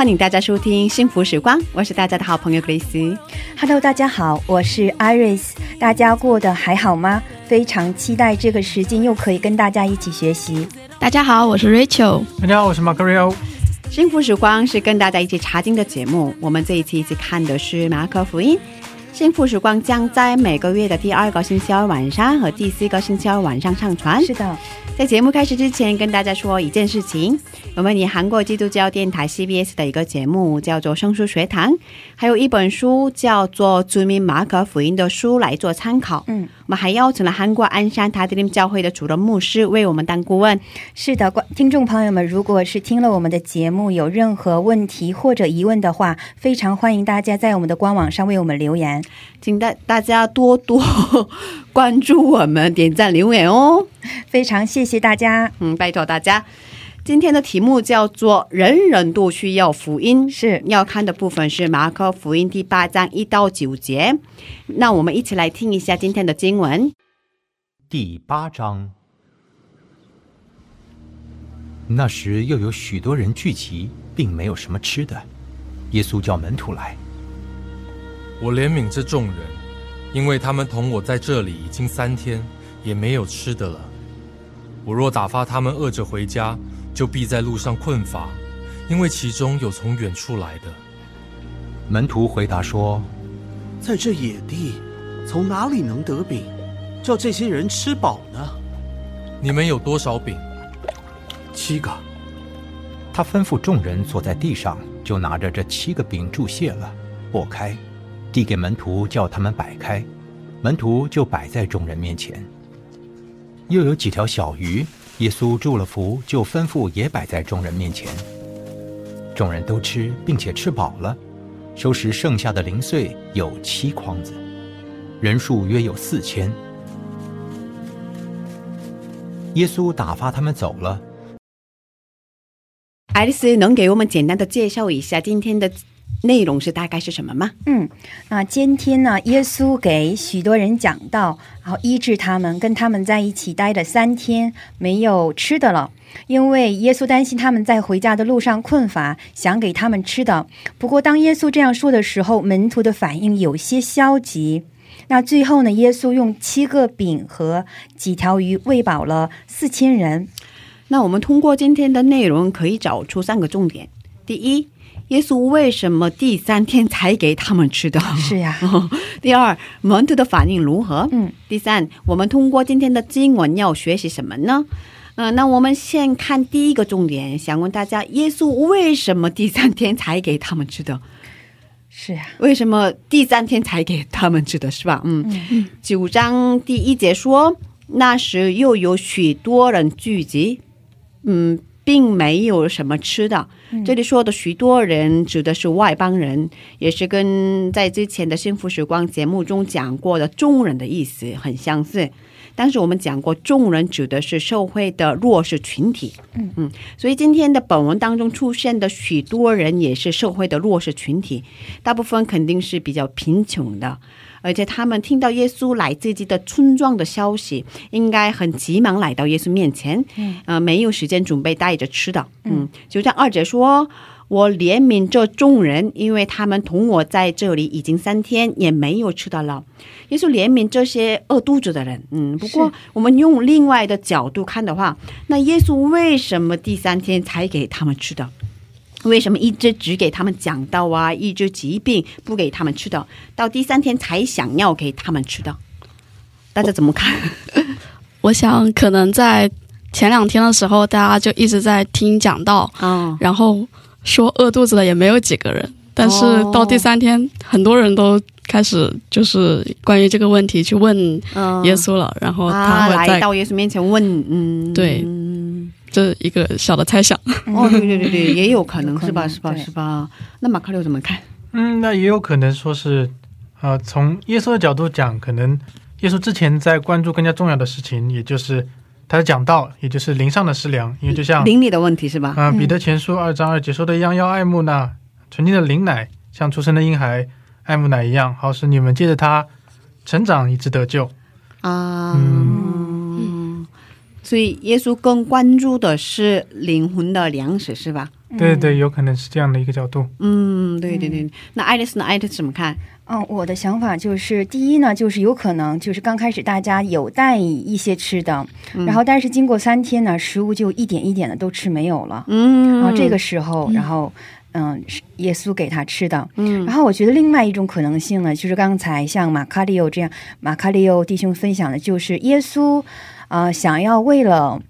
欢迎大家收听幸福时光，我是大家的好朋友 Grace。Hello，大家好，我是 Iris，大家过得还好吗？非常期待这个时间又可以跟大家一起学习。大家好，我是 Rachel。大家好，我是 Macario。幸福时光是跟大家一起查经的节目，我们这一期一起看的是马可福音。幸福时光将在每个月的第二个星期二晚上和第四个星期二晚上上传。是的，在节目开始之前，跟大家说一件事情：我们以韩国基督教电台 CBS 的一个节目叫做《圣书学堂》，还有一本书叫做《著名马可福音》的书来做参考。嗯，我们还邀请了韩国鞍山塔德林教会的主任牧师为我们当顾问。是的，观听众朋友们，如果是听了我们的节目有任何问题或者疑问的话，非常欢迎大家在我们的官网上为我们留言。请大大家多多关注我们，点赞留言哦。非常谢谢大家。嗯，拜托大家。今天的题目叫做“人人都需要福音”，是要看的部分是马可福音第八章一到九节。那我们一起来听一下今天的经文。第八章。那时又有许多人聚集，并没有什么吃的。耶稣叫门徒来，我怜悯这众人，因为他们同我在这里已经三天，也没有吃的了。我若打发他们饿着回家，就必在路上困乏，因为其中有从远处来的。门徒回答说在这野地，从哪里能得饼，叫这些人吃饱呢？你们有多少饼？七个。：“他吩咐众人坐在地上，就拿着这七个饼注谢了，擘开，递给门徒，叫他们摆开。门徒就摆在众人面前。又有几条小鱼，耶稣祝了福，就吩咐也摆在众人面前。众人都吃，并且吃饱了，收拾剩下的零碎有七筐子，人数约有四千。耶稣打发他们走了。爱丽丝能给我们简单的介绍一下今天的内容是大概是什么吗？嗯，那今天呢，耶稣给许多人讲道，然后医治他们，跟他们在一起待了三天，没有吃的了。因为耶稣担心他们在回家的路上困乏，想给他们吃的。不过，当耶稣这样说的时候，门徒的反应有些消极。那最后呢，耶稣用七个饼和几条鱼喂饱了四千人。那我们通过今天的内容可以找出三个重点：第一，耶稣为什么第三天才给他们吃的？是呀，第二，门徒的反应如何？嗯，第三，我们通过今天的经文要学习什么呢？嗯、那我们先看第一个重点，想问大家，耶稣为什么第三天才给他们吃的？是呀，为什么第三天才给他们吃的是吧？嗯，九章第一节说，那时又有许多人聚集，嗯，并没有什么吃的。这里说的许多人指的是外邦人，也是跟在之前的幸福时光节目中讲过的众人的意思很相似。但是我们讲过，众人指的是社会的弱势群体。嗯嗯，所以今天的本文当中出现的许多人也是社会的弱势群体，大部分肯定是比较贫穷的。而且他们听到耶稣来自己的村庄的消息，应该很急忙来到耶稣面前，嗯，呃，没有时间准备带着吃的，嗯，就像二姐说。我怜悯这众人，因为他们同我在这里已经三天，也没有吃到了。耶稣怜悯这些饿肚子的人，嗯，不过我们用另外的角度看的话，那耶稣为什么第三天才给他们吃的？为什么一直只给他们讲道啊，医治疾病，不给他们吃的，到第三天才想要给他们吃的？大家怎么看？我想可能在前两天的时候，大家就一直在听讲道，嗯，然后说饿肚子的也没有几个人，但是哦到第三天，很多人都开始就是关于这个问题去问嗯耶稣了，然后他啊，来到耶稣面前问，嗯，对嗯这一个小的猜想。哦，对对对对，也有可能是吧？是吧？是吧？那马克六怎么看？嗯，那也有可能说是，呃，从耶稣的角度讲，可能耶稣之前在关注更加重要的事情，也就是他的讲道，也就是灵上的食粮，因为就像邻里的问题是吧？啊，彼得前书二章二节说的一样，要爱慕那纯净的灵奶，像出生的婴孩爱慕奶一样，好使你们借着它成长，以致得救。啊，嗯，所以耶稣更关注的是灵魂的粮食是吧？对对，有可能是这样的一个角度。嗯，对对对。那爱丽丝呢？爱丽丝怎么看？嗯，我的想法就是，第一呢，就是有可能就是刚开始大家有带一些吃的，然后但是经过三天呢，食物就一点一点的都吃没有了，嗯，然后这个时候，然后嗯，是耶稣给他吃的。嗯然后我觉得另外一种可能性呢，就是刚才像马卡利欧这样，马卡利欧弟兄分享的，就是耶稣啊、呃想要为了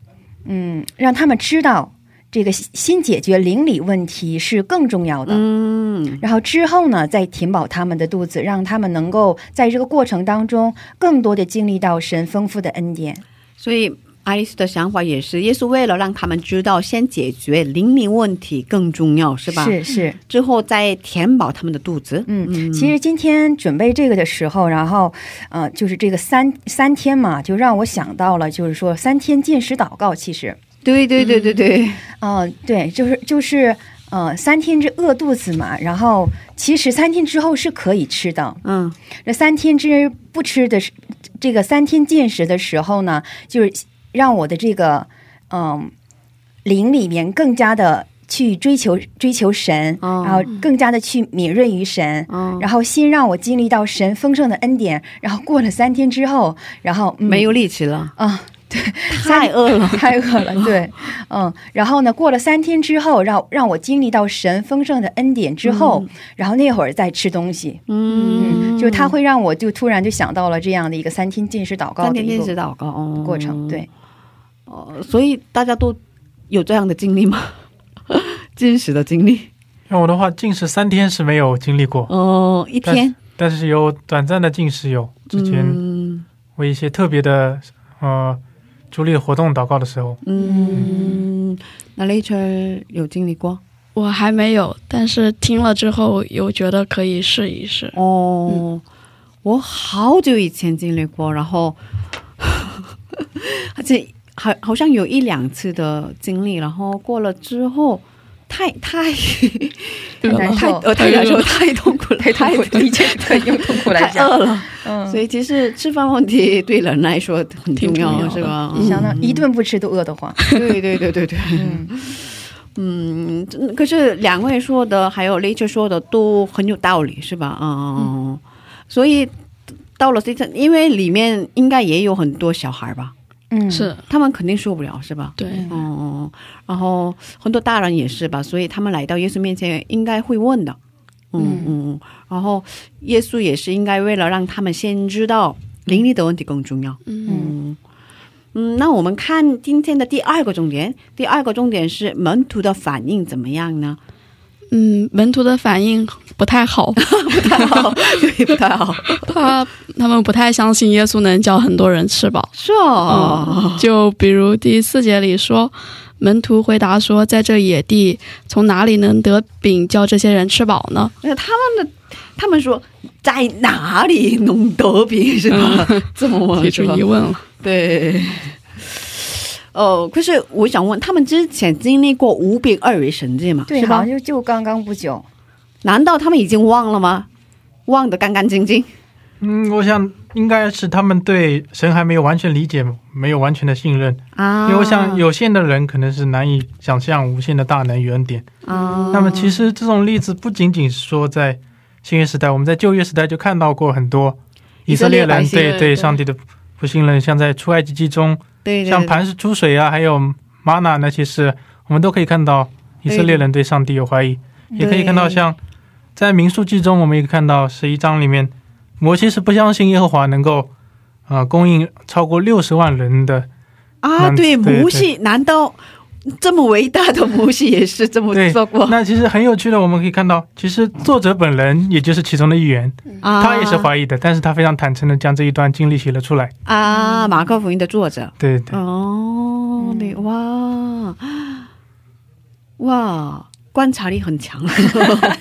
嗯让他们知道这个新解决邻里问题是更重要的。嗯然后之后呢，再填饱他们的肚子，让他们能够在这个过程当中更多的经历到神丰富的恩典。所以爱丽丝的想法也是，耶稣为了让他们知道，先解决邻里问题更重要，是吧？是是，之后再填饱他们的肚子。嗯，嗯其实今天准备这个的时候，然后呃，就是这个三三天嘛，就让我想到了，就是说三天禁食祷告。其实，对对对对对，嗯、对，就是就是呃，三天之饿肚子嘛，然后其实三天之后是可以吃的。嗯这三天之不吃的时，这个三天禁食的时候呢，就是让我的这个嗯灵里面更加的去追求追求神，哦。然后更加的去敏锐于神，哦，然后先让我经历到神丰盛的恩典，然后过了三天之后，然后、嗯、没有力气了，啊。对 太饿了。太饿了，对，嗯，然后呢，过了三天之后，让让我经历到神丰盛的恩典之后，然后那会儿再吃东西，嗯，就他会让我就突然就想到了这样的一个三天禁食祷告的一个禁食祷告哦。过程，对，哦，所以大家都有这样的经历吗？禁食的经历？像我的话，禁食三天是没有经历过，哦，一天但是有短暂的禁食有。之前嗯为一些特别的呃主力活动祷告的时候，嗯，那 Rachel 有经历过我还没有，但是听了之后又觉得可以试一试。哦。我好久以前经历过，然后 而且好好像有一两次的经历，然后过了之后，太太太受，呃太难受，太痛苦了，太痛苦，的确是可以用痛苦来太，饿了。嗯，所以其实吃饭问题对人来说很重要，重要是吧？你想想一顿不吃都饿得慌，对对对对对，嗯。嗯，可是两位说的还有 Rachel 说的都很有道理，是吧？嗯，所以到了这层，因为里面应该也有很多小孩吧，嗯，是。他们肯定受不了，是吧？对，嗯，然后很多大人也是吧，所以他们来到耶稣面前应该会问的，嗯嗯。嗯，然后耶稣也是应该为了让他们先知道灵力的问题更重要，嗯。嗯。嗯，那我们看今天的第二个重点，第二个重点是门徒的反应怎么样呢？嗯，门徒的反应不太好，不太好，对，不太好，他他们不太相信耶稣能叫很多人吃饱。是哦，嗯，就比如第四节里说，门徒回答说，在这野地，从哪里能得饼叫这些人吃饱呢？那他们的他们说在哪里能得饼是吧？这么问提出疑问了。对。哦，可是我想问，他们之前经历过五饼二鱼神迹嘛？对，好像？就就刚刚不久，难道他们已经忘了吗？忘得干干净净？嗯，我想应该是他们对神还没有完全理解，没有完全的信任。啊？因为我想有限的人可能是难以想象无限的大能与恩典。啊，那么其实这种例子不仅仅是说在新约时代，我们在旧约时代就看到过很多以色列人对对上帝的不信任，像在出埃及记中，对对对。像磐石出水啊，还有玛拿那些事，我们都可以看到以色列人对上帝有怀疑，也可以看到像在民数记中，我们也看到十一章里面，摩西是不相信耶和华能够呃供应超过六十万人的，啊，对，对母系难道这么伟大的母系也是这么对做过？那其实很有趣的，我们可以看到，其实作者本人也就是其中的一员，啊他也是怀疑的，但是他非常坦诚的将这一段经历写了出来。啊，马克福音的作者。对对，哦，你，哇哇，观察力很强，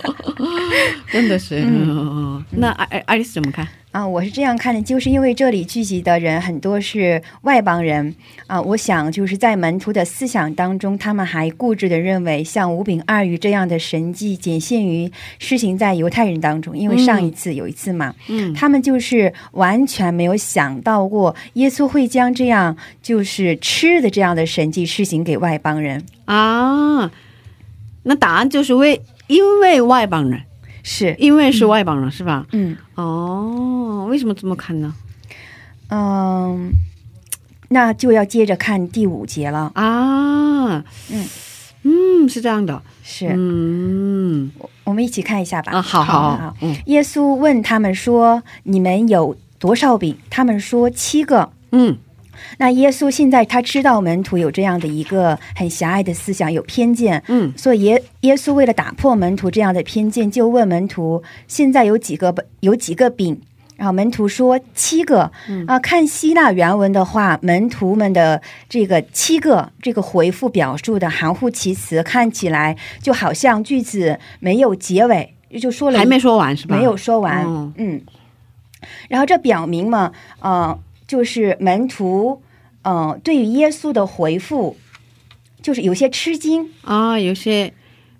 真的是。嗯，那爱爱爱丽丝怎么看？啊，我是这样看的，就是因为这里聚集的人很多是外邦人。啊，我想就是在门徒的思想当中，他们还固执的认为像五饼二鱼这样的神迹仅限于施行在犹太人当中，因为上一次有一次嘛，嗯。他们就是完全没有想到过耶稣会将这样就是吃的这样的神迹施行给外邦人，啊，那答案就是为因为外邦人，是，因为是外邦人、是吧？嗯。哦，为什么这么看呢？嗯，那就要接着看第五节了，啊，嗯。嗯，是这样的，是，嗯。我们一起看一下吧。啊，好好好，嗯。耶稣问他们说：“你们有多少饼？”他们说：“七个。嗯”那耶稣现在他知道门徒有这样的一个很狭隘的思想，有偏见，嗯。所以耶耶稣为了打破门徒这样的偏见，就问门徒：“现在有几个有几个饼？”然后门徒说七个，啊，看希腊原文的话，门徒们的这个七个这个回复表述的含糊其辞，看起来就好像句子没有结尾，就说了还没说完是吧？没有说完，哦。嗯，然后这表明嘛，呃，就是门徒，呃，对于耶稣的回复，就是有些吃惊，啊，有些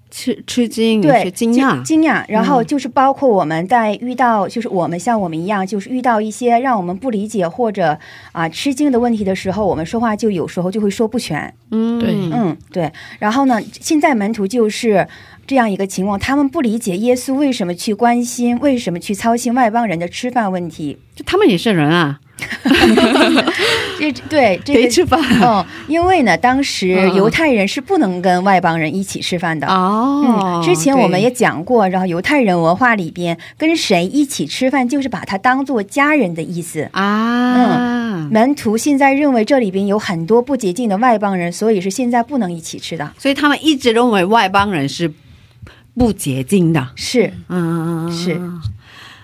吃吃惊，有些对，惊讶，惊讶，然后嗯就是包括我们在遇到，就是我们像我们一样，就是遇到一些让我们不理解或者啊、吃惊的问题的时候，我们说话就有时候就会说不全，嗯，对。嗯，对。然后呢，现在门徒就是这样一个情况，他们不理解耶稣为什么去关心，为什么去操心外邦人的吃饭问题。就他们也是人啊，这对这个吃饭嗯，因为呢，当时嗯犹太人是不能跟外邦人一起吃饭的。哦嗯，之前我们也讲过，然后犹太人文化里边，跟谁一起吃饭，就是把他当做家人的意思。啊，门徒现在认为这里边有很多不洁净的外邦人，所以是现在不能一起吃的。所以他们一直认为外邦人是不洁净的，是，嗯，是。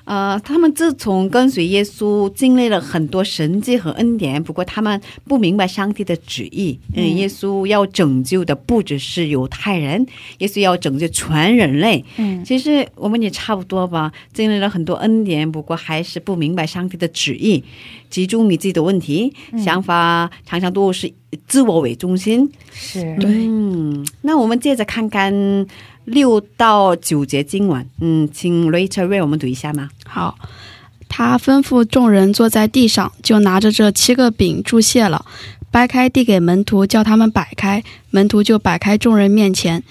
呃，他们自从跟随耶稣，经历了很多神迹和恩典，不过他们不明白上帝的旨意。嗯，嗯耶稣要拯救的不只是犹太人，耶稣要拯救全人类。嗯其实我们也差不多吧，经历了很多恩典，不过还是不明白上帝的旨意，集中你自己的问题，想法常常都是自我为中心。是，对嗯，那我们接着看看六到九节经文。嗯，请 Rachel 为我们读一下吗？好，他吩咐众人坐在地上，就拿着这七个饼祝谢了，掰开递给门徒，叫他们摆开，门徒就摆开众人面前。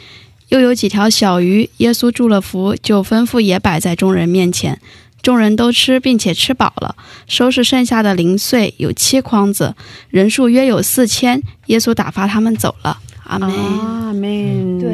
又有几条小鱼，耶稣祝了福，就吩咐也摆在众人面前。众人都吃，并且吃饱了，收拾剩下的零碎，有七筐子，人数约有四千。耶稣打发他们走了。阿门。阿门。对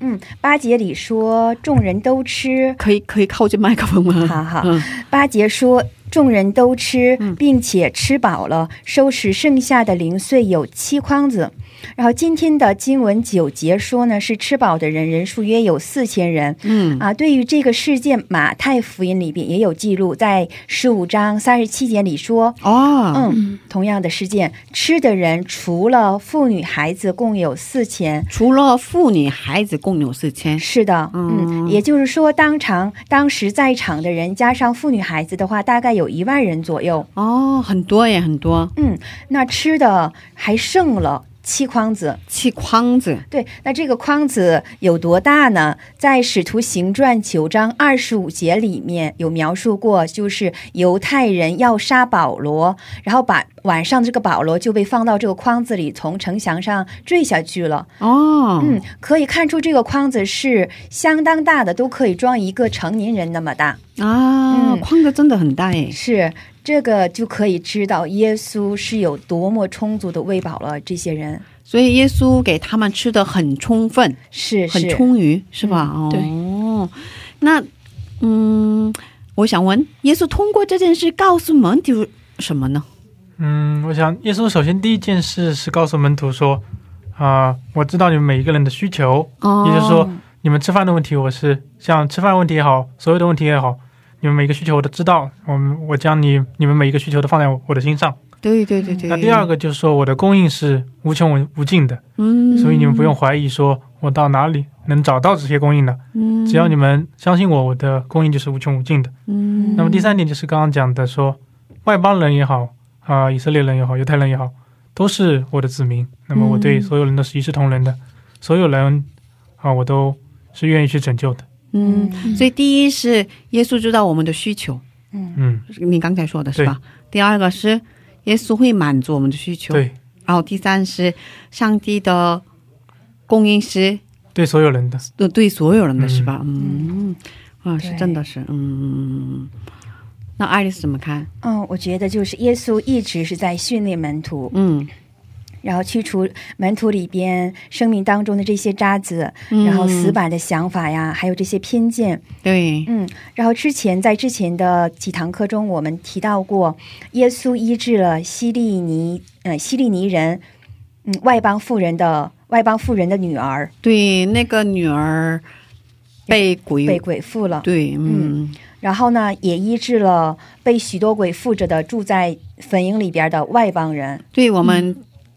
嗯，八节里说众人都吃，可以可以靠近麦克风吗？好好嗯八节说众人都吃嗯，并且吃饱了，收拾剩下的零碎有七筐子。然后今天的经文九节说呢，是吃饱的人人数约有四千人。嗯啊，对于这个事件，马太福音里边也有记录，在十五章三十七节里说，哦，嗯，同样的事件，吃的人除了妇女孩子共有四千。除了妇女孩子共有四千。是的，嗯嗯，也就是说，当场当时在场的人加上妇女孩子的话，大概有一万人左右。哦，很多耶，很多。嗯，那吃的还剩了七筐子。七筐子。对，那这个筐子有多大呢？在《使徒行传》九章二十五节里面有描述过，就是犹太人要杀保罗，然后把晚上这个保罗就被放到这个筐子里，从城墙上坠下去了。哦，嗯，可以看出这个筐子是相当大的，都可以装一个成年人那么大。啊，嗯筐子真的很大耶。是这个就可以知道耶稣是有多么充足的喂饱了这些人。所以耶稣给他们吃的很充分，很是很充裕，是吧？嗯对哦，那嗯，我想问，耶稣通过这件事告诉门徒什么呢？嗯，我想耶稣首先第一件事是告诉门徒说，啊、我知道你们每一个人的需求，哦也就是说，你们吃饭的问题，我是像吃饭问题也好，所有的问题也好，你们每个需求我都知道，我们我将你你们每一个需求都放在我我的心上。对对对对。那第二个就是说，我的供应是无穷无无尽的，嗯，所以你们不用怀疑说我到哪里能找到这些供应的，嗯，只要你们相信我，我的供应就是无穷无尽的。嗯，那么第三点就是刚刚讲的说，外邦人也好啊、以色列人也好，犹太人也好，都是我的子民。那么我对嗯所有人都是一视同仁的，所有人啊、我都是愿意去拯救的。嗯，所以第一是耶稣知道我们的需求，嗯嗯，你刚才说的是吧？第二个是耶稣会满足我们的需求，。对，然后第三是上帝的供应是对所有人的。对对所有人的嗯是吧？嗯，啊，是真的是，嗯。那爱丽丝怎么看？嗯，我觉得就是耶稣一直是在训练门徒，嗯，然后去除门徒里边生命当中的这些渣子，嗯。然后死板的想法呀，还有这些偏见。对，嗯，然后之前在之前的几堂课中，我们提到过，耶稣医治了西利尼，呃，西利尼人，嗯，外邦妇人的外邦妇人的女儿。对，那个女儿被鬼被鬼附了，对，嗯。然后呢，也医治了被许多鬼附着的住在坟茔里边的外邦人。对我们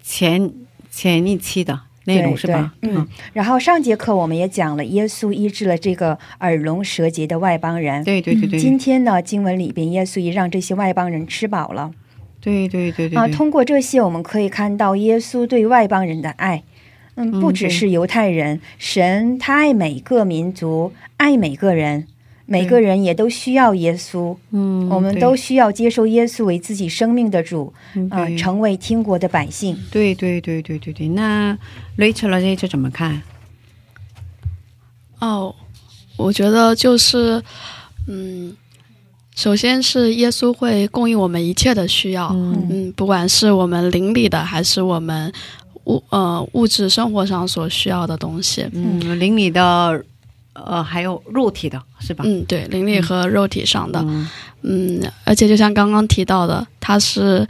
前、前一期的内容是吧？嗯，然后上节课我们也讲了，耶稣医治了这个耳聋舌结的外邦人。对对对对，今天呢，经文里边，耶稣也让这些外邦人吃饱了对对对对啊。通过这些，我们可以看到耶稣对外邦人的爱。嗯，嗯不只是犹太人，神他爱每个民族，爱每个人，每个人也都需要耶稣。嗯，我们都需要接受耶稣为自己生命的主，啊、成为天国的百姓。对对对对对对。那 Rachel 和 Rachel 怎么看？哦，我觉得就是，嗯，首先是耶稣会供应我们一切的需要，嗯嗯，不管是我们邻里的，还是我们物呃物质生活上所需要的东西。嗯，邻里的呃还有肉体的是吧？嗯，对，灵力和肉体上的，嗯嗯，而且就像刚刚提到的，他是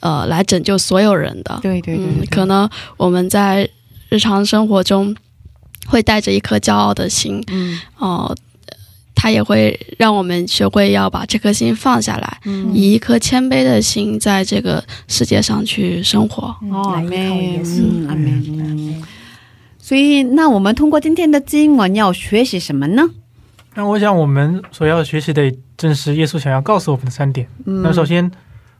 呃来拯救所有人的。对对对对嗯，可能我们在日常生活中会带着一颗骄傲的心，嗯哦、他也会让我们学会要把这颗心放下来，嗯以一颗谦卑的心在这个世界上去生活。嗯哦，阿来依靠耶门，嗯阿门阿嗯门。所以，那我们通过今天的经文要学习什么呢？那我想我们所要学习的正是耶稣想要告诉我们的三点。嗯那首先，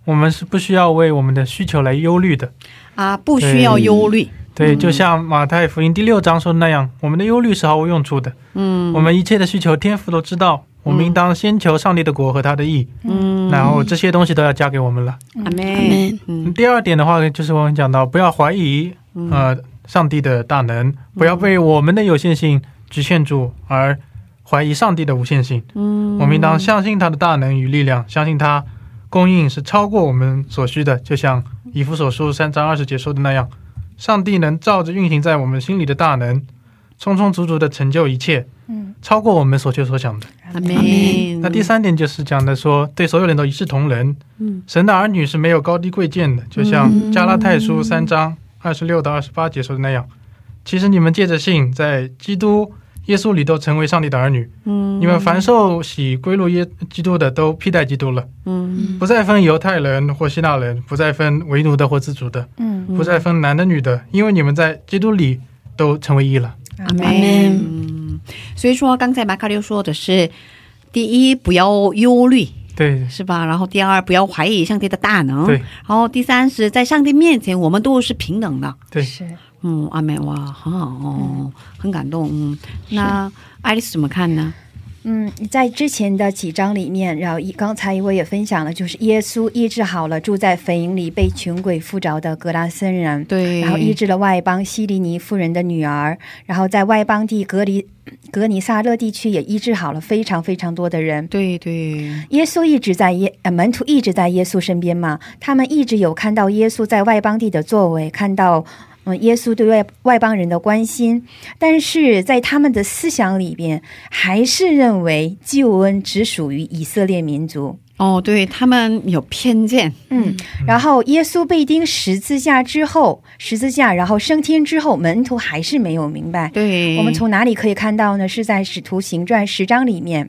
我们是不需要为我们的需求来忧虑的。啊，不需要忧虑。对，就像马太福音第六章说的那样，我们的忧虑是毫无用处的。嗯，我们一切的需求，天父都知道。我们应当先求上帝的国和他的义，嗯，然后这些东西都要加给我们了。阿门阿门。嗯第二点的话，就是我们讲到，不要怀疑呃上帝的大能，不要被我们的有限性局限住，而怀疑上帝的无限性。嗯，我们应当相信他的大能与力量，相信他供应是超过我们所需的，就像以弗所书三章二十节说的那样，上帝能照着运行在我们心里的大能，充充足足的成就一切，嗯，超过我们所求所想的。阿门。那第三点就是讲的说，对所有人都一视同仁。嗯，神的儿女是没有高低贵贱的，就像加拉太书三章二十六到二十八节说的那样。其实你们借着信，在基督耶稣里都成为上帝的儿女。嗯，你们凡受洗归入耶基督的，都披戴基督了，嗯不再分犹太人或希腊人，不再分为奴的或自主的，嗯，不再分男的女的，因为你们在基督里都成为一了。阿阿门。所以说刚才马卡六说的是，第一不要忧虑，对是吧？然后第二不要怀疑上帝的大能，对然后第三是在上帝面前我们都是平等的。对，是。嗯，阿美哇，很好哦，很感动。嗯，那爱丽丝怎么看呢？嗯，在之前的几章里面，然后一刚才我也分享了，就是耶稣医治好了住在坟茔里被穷鬼附着的格拉森人，对，然后医治了外邦西利尼夫人的女儿，然后在外邦地格里格尼萨勒地区也医治好了非常非常多的人。对对，耶稣一直在耶呃门徒一直在耶稣身边嘛，他们一直有看到耶稣在外邦地的作为，看到嗯，耶稣对外外邦人的关心，但是在他们的思想里边，还是认为救恩只属于以色列民族。哦，对他们有偏见，嗯，然后耶稣被钉十字架之后，十字架然后升天之后，门徒还是没有明白。对我们从哪里可以看到呢？是在《使徒行传》十章里面，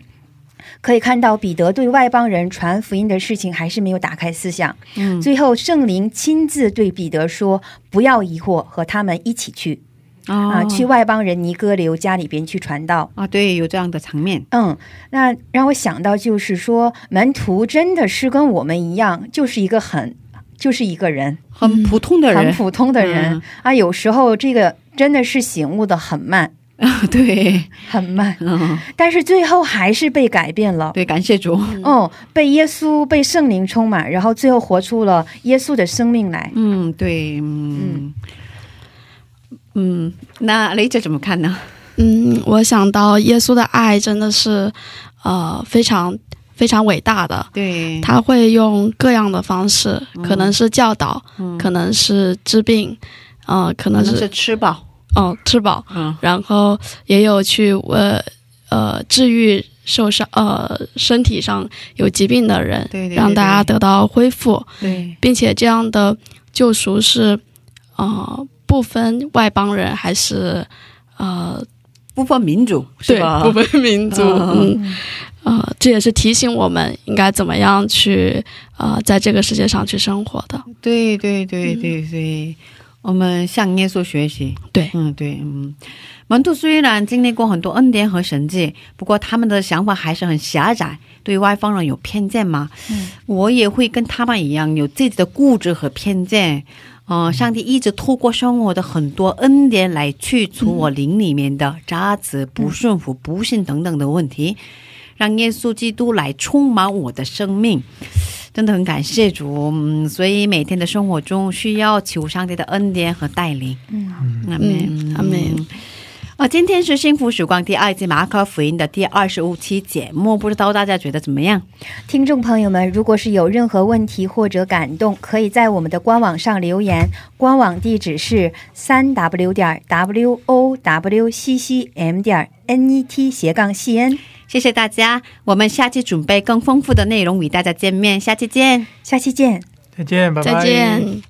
可以看到彼得对外邦人传福音的事情还是没有打开思想。嗯，最后圣灵亲自对彼得说：“不要疑惑，和他们一起去。啊、啊去外邦人尼哥流家里边去传道。”啊，对，有这样的场面，嗯，那让我想到就是说，门徒真的是跟我们一样，就是一个很，就是一个人，很普通的人，很普通的人、嗯。啊。有时候这个真的是醒悟的很慢，对，很慢，嗯，但是最后还是被改变了。对，感谢主，哦，被耶稣、被圣灵充满，然后最后活出了耶稣的生命来。嗯，对，嗯，嗯，那雷姐怎么看呢？嗯，我想到耶稣的爱真的是，呃，非常非常伟大的。对，他会用各样的方式，可能是教导，嗯。可能是治病，呃，可能是可能是吃饱，哦、吃饱，嗯，然后也有去呃呃治愈受伤呃身体上有疾病的人，对对对让大家得到恢复，对，并且这样的救赎是呃不分外邦人还是呃不分民族是对吧？不分民族，嗯嗯呃，这也是提醒我们应该怎么样去呃在这个世界上去生活的。对对对对对，我们向耶稣学习。对嗯，对，嗯，门徒虽然经历过很多恩典和神迹，不过他们的想法还是很狭窄，对外方人有偏见嘛。嗯，我也会跟他们一样有自己的固执和偏见。嗯、上帝一直透过生活的很多恩典来去除我灵里面的渣子、不顺服、不信等等的问题，让耶稣基督来充满我的生命。真的很感谢主，嗯，所以每天的生活中需要求上帝的恩典和带领。嗯，阿门嗯，阿门。啊，今天是幸福时光第二季马可福音的第二十五期节目，不知道大家觉得怎么样？听众朋友们，如果是有任何问题或者感动，可以在我们的官网上留言，官网地址是三 w 点 w o w c c m 点 n e t 斜杠 c n，谢谢大家，我们下期准备更丰富的内容与大家见面，下期见。下期见。再见，拜拜。再见。